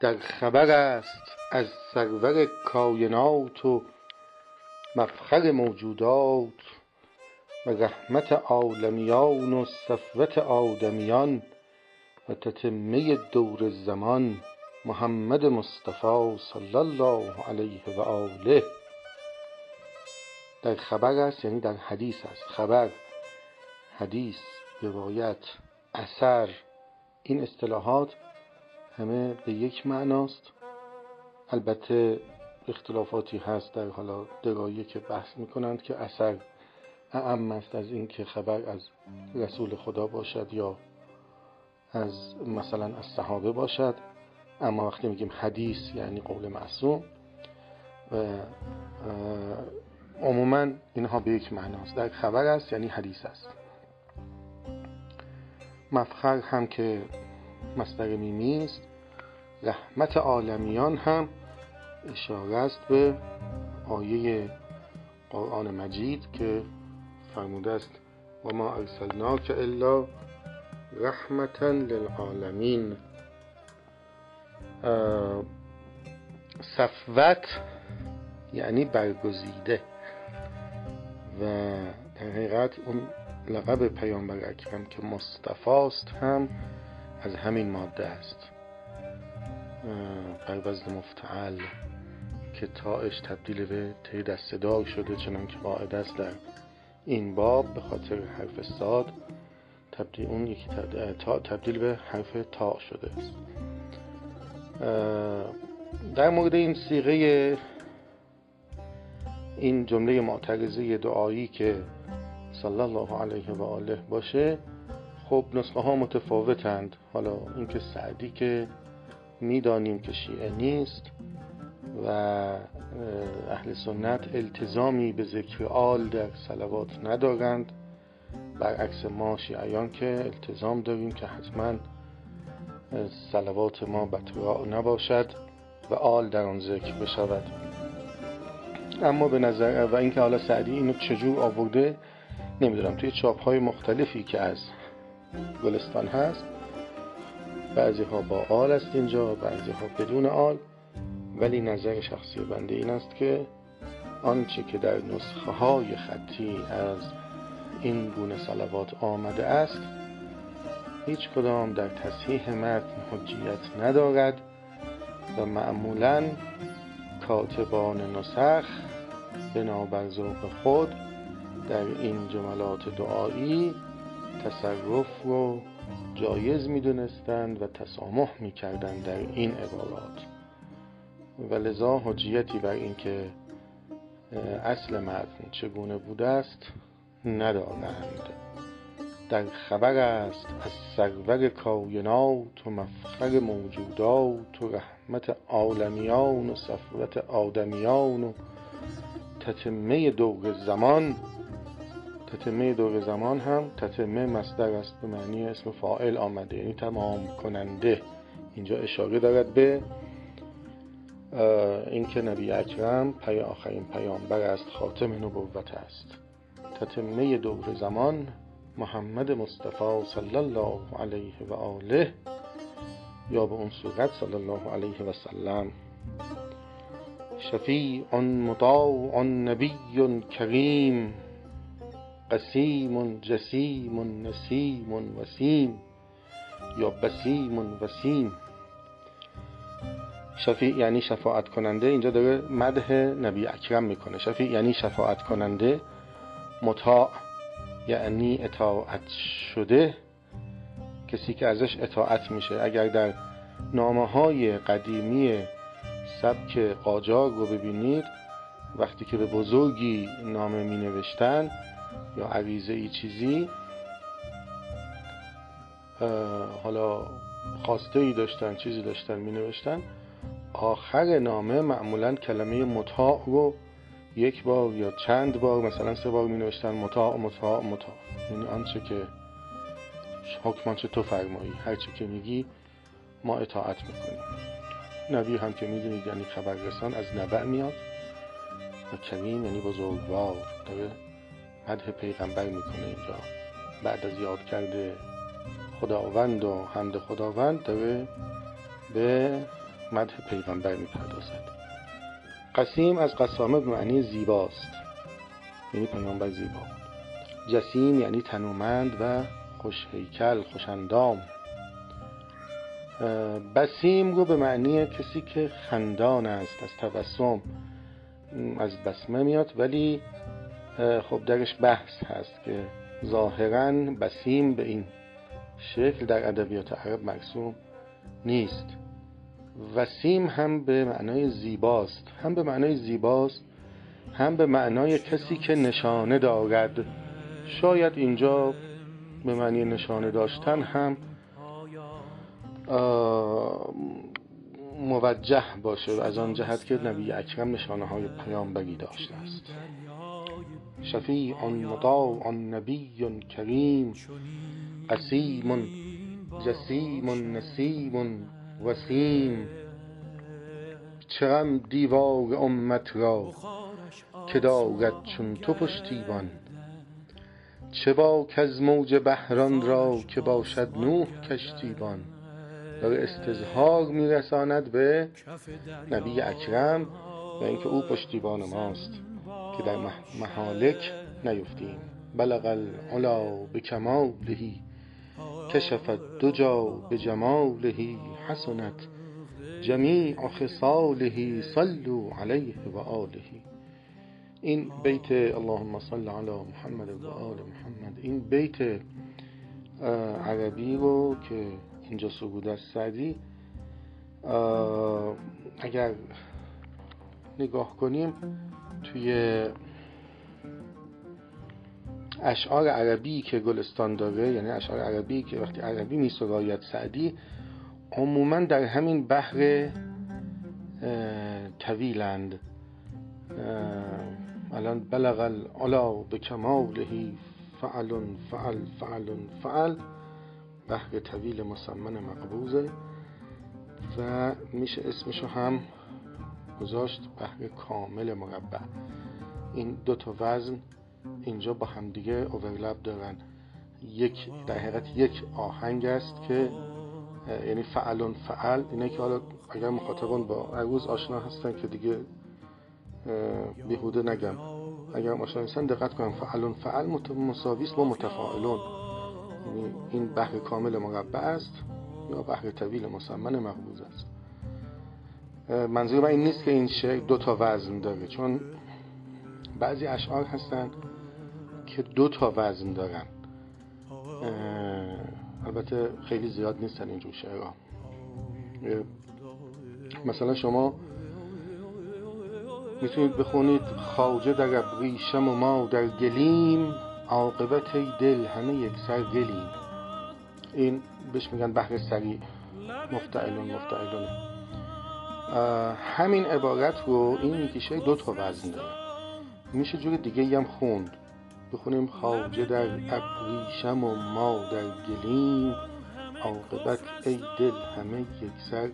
در خبر است از سرور کاینات و مفخر موجودات و رحمت عالمیان و صفوت آدمیان و تتمه دور زمان محمد مصطفی صلی الله علیه و آله. در خبر است یعنی در حدیث است. خبر حدیث روایت اثر این اصطلاحات همه به یک معناست. البته اختلافاتی هست در حالا درایه که بحث می‌کنند که اثر اعم است از این که خبر از رسول خدا باشد یا از مثلا از صحابه باشد. اما وقتی میگیم حدیث یعنی قول معصوم و عموما اینها به یک معناست. در خبر است یعنی حدیث است. مفخر هم که مصدر میمی است. رحمت عالمیان هم اشاره است به آیه قرآن مجید که فرموده است و ما ارسلناک الا رحمتا للعالمین. صفوت یعنی برگزیده. و در حقیقت اون لقب پیامبر اکرم که مصطفاست هم از همین ماده است. بر مفتعل که تاش تبدیل به تی دستدار شده چنان که قاعد است در این باب به خاطر حرف ساد تبدیل اون یکی تا تبدیل به حرف تا شده است. در مورد این سیغه این جمله معترضه دعایی که صلی الله علیه و آله باشه خب نسخه ها متفاوتند. حالا اینکه سعدی که می‌دانیم که شیعه نیست و اهل سنت التزامی به ذکر آل در سلوات ندارند. برعکس ما شیعیان که التزام داریم که حتما سلوات ما بطراع نباشد و آل در آن ذکر بشود. اما به نظر و اینکه حالا سعدی اینو چجور آورده نمی‌دونم. توی چاپ های مختلفی که از گلستان هست بعضی ها با آل است اینجا بعضی ها بدون آل. ولی نظر شخصی بنده این است که آنچه که در نسخه های خطی از این گونه سلوات آمده است هیچ کدام در تصحیح متن حجیت ندارد و معمولا کاتبان نسخ بنابر ذوق خود در این جملات دعایی تصرف رو جایز می دونستند و تسامح می کردند در این عبارات. و لذا حجیتی بر اینکه اصل متن چگونه بوده است ندارند در خبر است از سرور کاینات و مفخر موجودات و رحمت عالمیان و صفوت آدمیان و تتمه دور زمان تتمه دور زمان هم تتمه مصدر است به معنی اسم فاعل آمده یعنی تمام کننده. اینجا اشاره دارد به اینکه نبی اکرم پی آخرین پیامبر است خاتم نبوت است. تتمه دور زمان محمد مصطفی صلی الله علیه و آله یا به اون صورت صلی الله علیه و سلم. شفیع مطاع نبی کریم. قسیم جسیم نسیم وسیم یا بسیم وسیم. شفیع یعنی شفاعت کننده. اینجا داره مده نبی اکرم می‌کنه. شفیع یعنی شفاعت کننده. مطاع یعنی اطاعت شده. کسی که ازش اطاعت میشه. اگر در نامه های قدیمی سبک قاجار رو ببینید وقتی که به بزرگی نامه می نوشتن یا عویزه ای چیزی حالا خواسته ای داشتن چیزی داشتن می نوشتن آخر نامه معمولا کلمه مطاع رو یک بار یا چند بار مثلا سه بار می نوشتن مطاع مطاع مطاع. یعنی آنچه که حکم آنچه تو فرمایی. هرچه که میگی ما اطاعت می‌کنیم. نبی هم که می‌دونید یعنی خبررسان از نبع میاد. و کریم یعنی بزرگوار. داره مدح پیغمبر می‌کنه اینجا. بعد از یاد کرده خداوند و حمد خداوند داره به مدح پیغمبر می‌پردازد. قسیم از قسامه به معنی زیباست. یعنی پیغمبر زیبا جسیم یعنی تنومند و خوش هیکل خوش اندام. بسیم رو به معنی کسی که خندان است از تبسم از بسمه میاد ولی خب درش بحث هست که ظاهرا بسیم به این شکل در ادبیات عرب مرسوم نیست. وسیم هم به معنای زیباست. هم به معنای زیباست هم به معنای کسی که نشانه دارد. شاید اینجا به معنی نشانه داشتن هم موجه باشه. از آن جهت که نبی اکرم نشانه های پیامبری داشته است. شفیع مطاع نبی کریم قسیم جسیم نسیم وسیم. چرم دیوار امت را که دارد چون تو پشتیبان. چه با از موج بحران را که باشد نوح کشتیبان. داره استظهار میرساند به نبی اکرم و اینکه او پشتیبان ماست. که در محالک نیفتیم. بلغ العلا به کمالهی کشفت دو جا به جمالهی حسنت جمیع خصاله صلو علیه و آله. این بیت اللهم صل علی محمد و آل محمد. این بیت عربی رو که اینجا سرود از سعدی اگر نگاه کنیم توی اشعار عربی که گلستان داره یعنی اشعار عربی که وقتی عربی می سعدی عموما در همین بحر طویلند. الان بلغ العلا به کمالهی فعل فعل فعل فعل. بحر طویل مسمن مقبوزه و میشه اسمشو هم گذاشت بحر کامل مربع. این دو تا وزن اینجا با همدیگه اوورلپ دارن. یک در حقیقت یک آهنگ است که یعنی فعلون فعل. اینه که حالا اگر مخاطبان با عروض آشنا هستن که دیگه بیهوده نگم. اگر آشنا هستن دقت کنم. فعلون فعل مساویست با متفاعلون. یعنی این بحر کامل مربع است یا بحر طویل مسمن مقبوض است. منظور من این نیست که این شعر دو تا وزن داره چون بعضی اشعار هستن که دو تا وزن دارن. البته خیلی زیاد نیستن اینجور شعرها. مثلا شما می‌تونید بخونید خواجه در ابریشم و ما در گلیم عاقبت دل همه یک سر گلیم. این بهش میگن بحر سریع مفتعلون مفتعلون همین عبارت رو این می‌کشه دو تا وزن داره. میشه جور دیگه هم خوند. بخونیم خواجه در ابریشم و ما در گلیم. عاقبت ای دل همه یک سر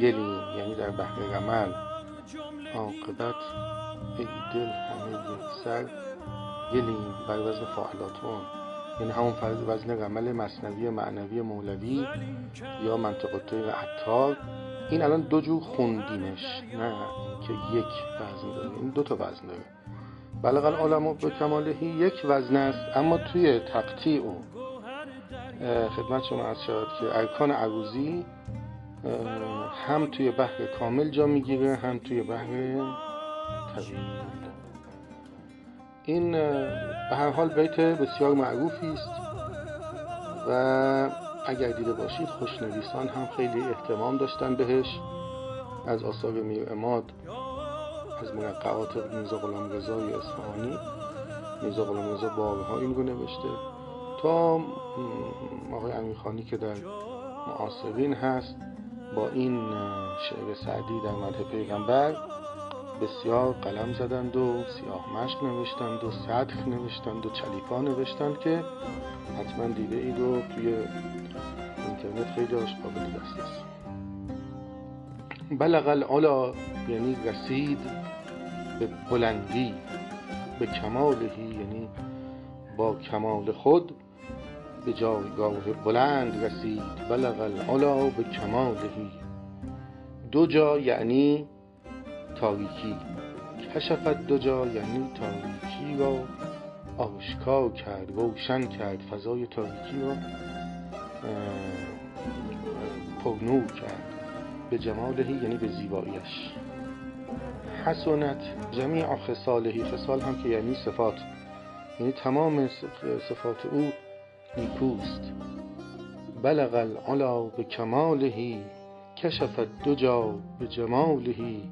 گلیم یعنی در بحر رمل عاقبت ای دل همه یک سر گلیم. بر وزن فاعلاتون. یعنی همون فرض وزن رمل مصنوی معنوی مولوی یا منطقه عطار. این الان دو جور خوندیمش نه که یک وزن داره این دو تا وزن داره بلغ العالم به کمالهی یک وزن است اما توی تقطیع و خدمت شما از شود که ارکان عروضی هم توی بحر کامل جا می‌گیره هم توی بحر طویل. این به هر حال بیت بسیار معروفی است و اگر دیده باشید خوشنویسان هم خیلی احتمام داشتن بهش. از آثار میر اماد از مرقعات میزا غلام رضای اصفهانی. میزا غلام رضا بارها این رو نوشته. تا آقای امیرخانی که در معاصرین هست با این شعر سعدی در مده پیغمبر بسیار قلم زدند و سیاه مشق نوشتند و سطح نوشتند و چلیپا نوشتند که حتما دیده اید و توی اینترنت خیلی هاش قابل دست است. بلغ العلا یعنی رسید به بلندی به کمالهی یعنی با کمال خود به جایگاه بلند رسید. بلغ العلا به کمالهی. دو جا یعنی تاریکی. کشفت دو جا یعنی تاریکی را. آشکار کرد روشن کرد فضای تاریکی را. پرنور کرد. به جمالهی یعنی به زیباییش. حسنت جمیع خصالهی خصال هم که یعنی صفات. یعنی تمام صفات او نیکوست. بلغ العلا به کمالهی. کشفت جا به جمالهی.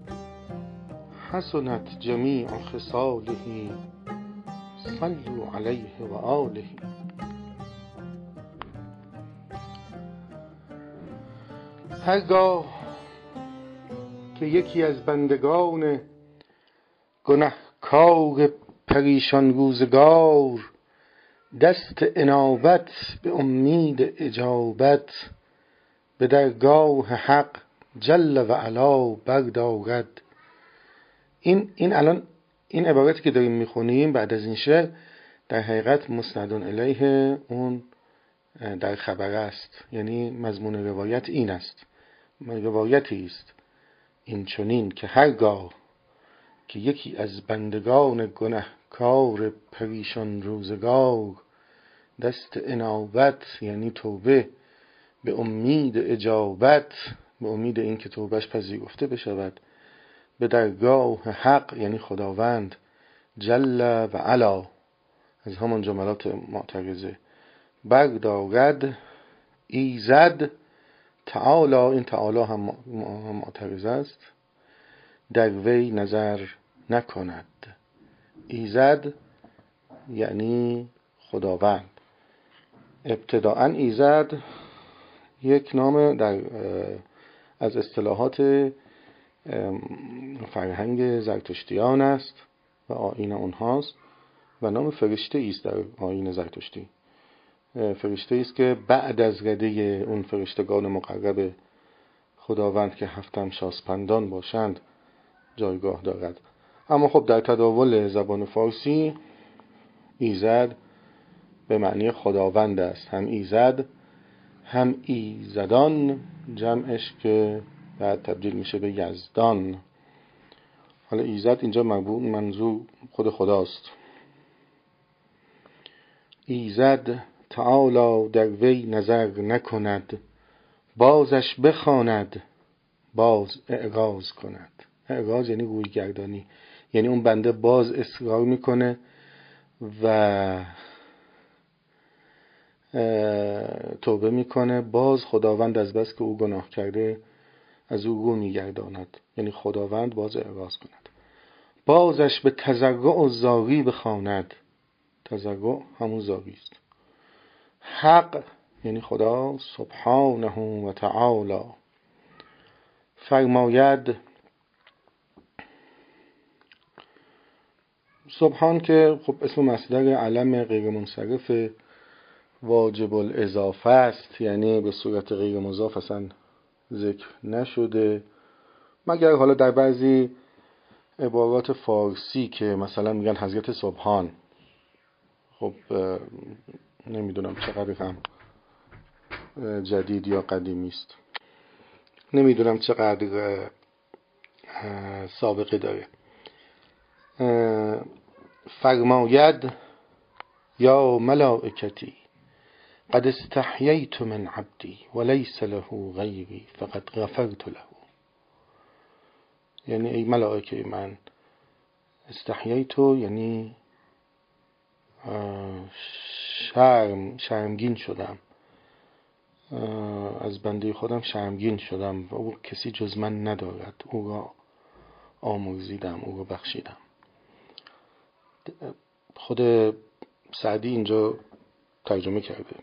حسنت جمیع خصالهی صلوا علیه و آله. هرگاه که یکی از بندگان گنهکار پریشان روزگار دست انابت به امید اجابت به درگاه حق جل و علا بردارد این این الان این عبارتی که داریم می‌خونیم بعد از این شعر در حقیقت مستندون علیه اون در خبر است. یعنی مضمون روایت این است. روایتی است این چنین که هرگاه که یکی از بندگان گنهکار پریشان روزگار دست انابت یعنی توبه به امید اجابت به امید اینکه توبهش پذیرفته بشود به درگاه حق یعنی خداوند جل و علا. از همان جملات معترضه بردارد ایزد تعالی این تعالی هم معترض است. در وی نظر نکند. ایزد یعنی خداوند. ابتداعا ایزد یک نام در از اصطلاحات فرهنگ زرتشتیان است و آین اونهاست و نام فرشته است در آین زرتشتی. فرشته است که بعد از رده اون فرشتگان مقرب خداوند که هفتم شاسپندان باشند جایگاه دارد. اما خب در تداول زبان فارسی ایزد به معنی خداوند است. هم ایزد هم ایزدان جمعش که بعد تبدیل میشه به یزدان. حالا ایزد اینجا منظور خود خداست. ایزد تعالی در وی نظر نکند بازش بخواند باز اعراض کند. اعراض یعنی روی گردانی یعنی اون بنده باز اصرار می‌کنه و توبه می‌کنه. باز خداوند از بس که او گناه کرده از او رو میگرداند. یعنی خداوند باز اعراض کند. بازش به تزرع و زاری بخواند. تزرع همون زاری است. حق یعنی خدا سبحانه و تعالی. فرماید سبحان که خب اسم مصدر علم غیر منصرف واجب الاضافه است. یعنی به صورت غیر مضاف اصلا ذکر نشده. مگر حالا در بعضی عبارات فارسی که مثلا میگن حضرت سبحان خب نمی‌دونم چقدر هم جدید یا قدیمی است. نمی‌دونم چقدر سابقه داره. فرماید یا ملائکتی قد استحییت من عبدی وليس له غیری فقد غفرت له. یعنی ای ملائکه من استحییت یعنی شرم شرمگین شدم. از بنده خودم شرمگین شدم. و او کسی جز من ندارد. او را آموزیدم او را بخشیدم. خود سعدی اینجا ترجمه کرده.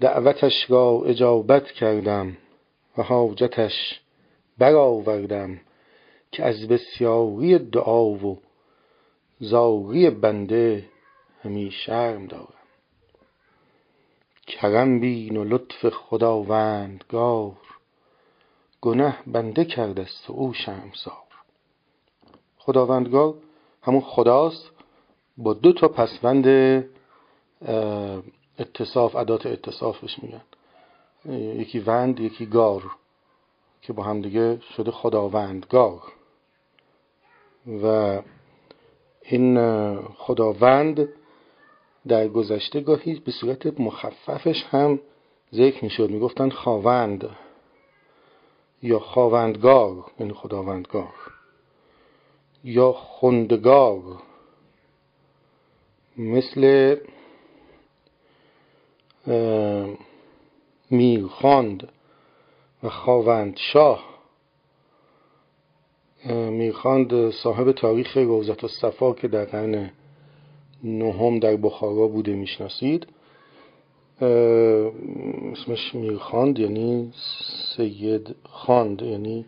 دعوتش را اجابت کردم و حاجتش برآوردم که از بسیاری دعا و زاری بنده همی شرم دارم. کرم بین و لطف خداوندگار گنه بنده کرده است و او شرمسار. خداوندگار همون خداست با دو تا پسوند اتصاف ادات اتصاف بهش میگن. یکی وند یکی گار که با همدیگه شده خداوندگار و این خداوند در گذشته گاهی به صورت مخففش هم ذکر می‌شد. می‌گفتن خاوند یا خاوندگار یعنی خداوندگار. یا خوندگار. مثل میرخواند و خاوندشاه میرخواند صاحب تاریخ روزت صفا که در قرن نهم در بخارا بوده می‌شناسید. اسمش میرخواند یعنی سید خواند یعنی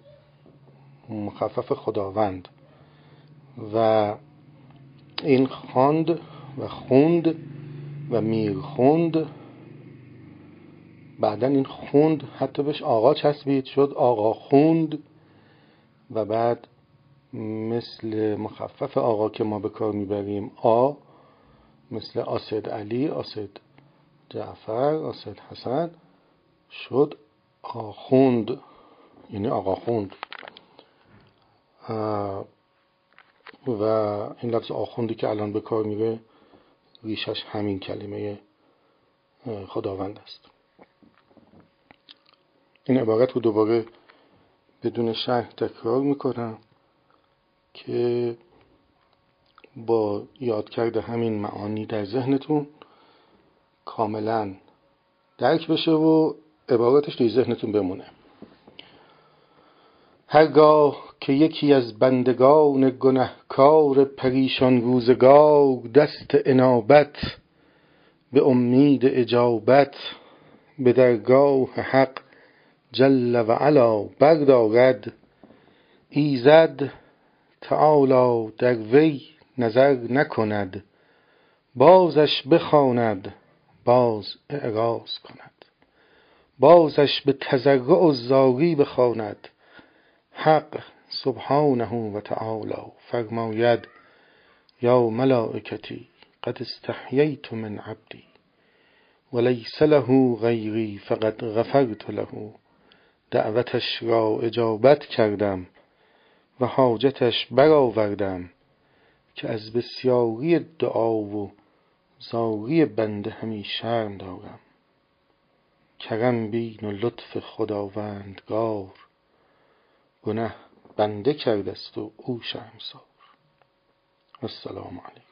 مخفف خداوند. و این خواند و خوند و میرخوند بعدا این خوند حتی بهش آقا چسبید شد آقا خوند و بعد مثل مخفف آقا که ما به کار می‌بریم آ مثل آسد علی آسد جعفر آسد حسن شد آخوند یعنی آقا خوند. و این لفظ آخوندی که الان به کار میره ریشش همین کلمه خداوند است. این عبارت رو دوباره بدون شرح تکرار می‌کنم که با یاد کرده همین معانی در ذهنتون کاملا درک بشه و عبارتش توی ذهنتون بمونه. هرگاه که یکی از بندگان گنهکار پریشان روزگار دست انابت به امید اجابت به درگاه حق جل و علا بردارد ایزد تعالی در وی نظر نکند بازش بخواند باز اعراض کند. بازش به تضرع و زاری بخواند حق سبحانه و تعالی فرماید یا ملائکتی قد استحییت من عبدی ولیس له غیری فقد غفرت له. دعوتش را اجابت کردم و حاجتش برآوردم که از بسیاری دعا و زاری بنده همی شرم دارم. کرم بین و لطف خداوندگار گنه بنده کرده است و او شرمسار. السلام علیکم.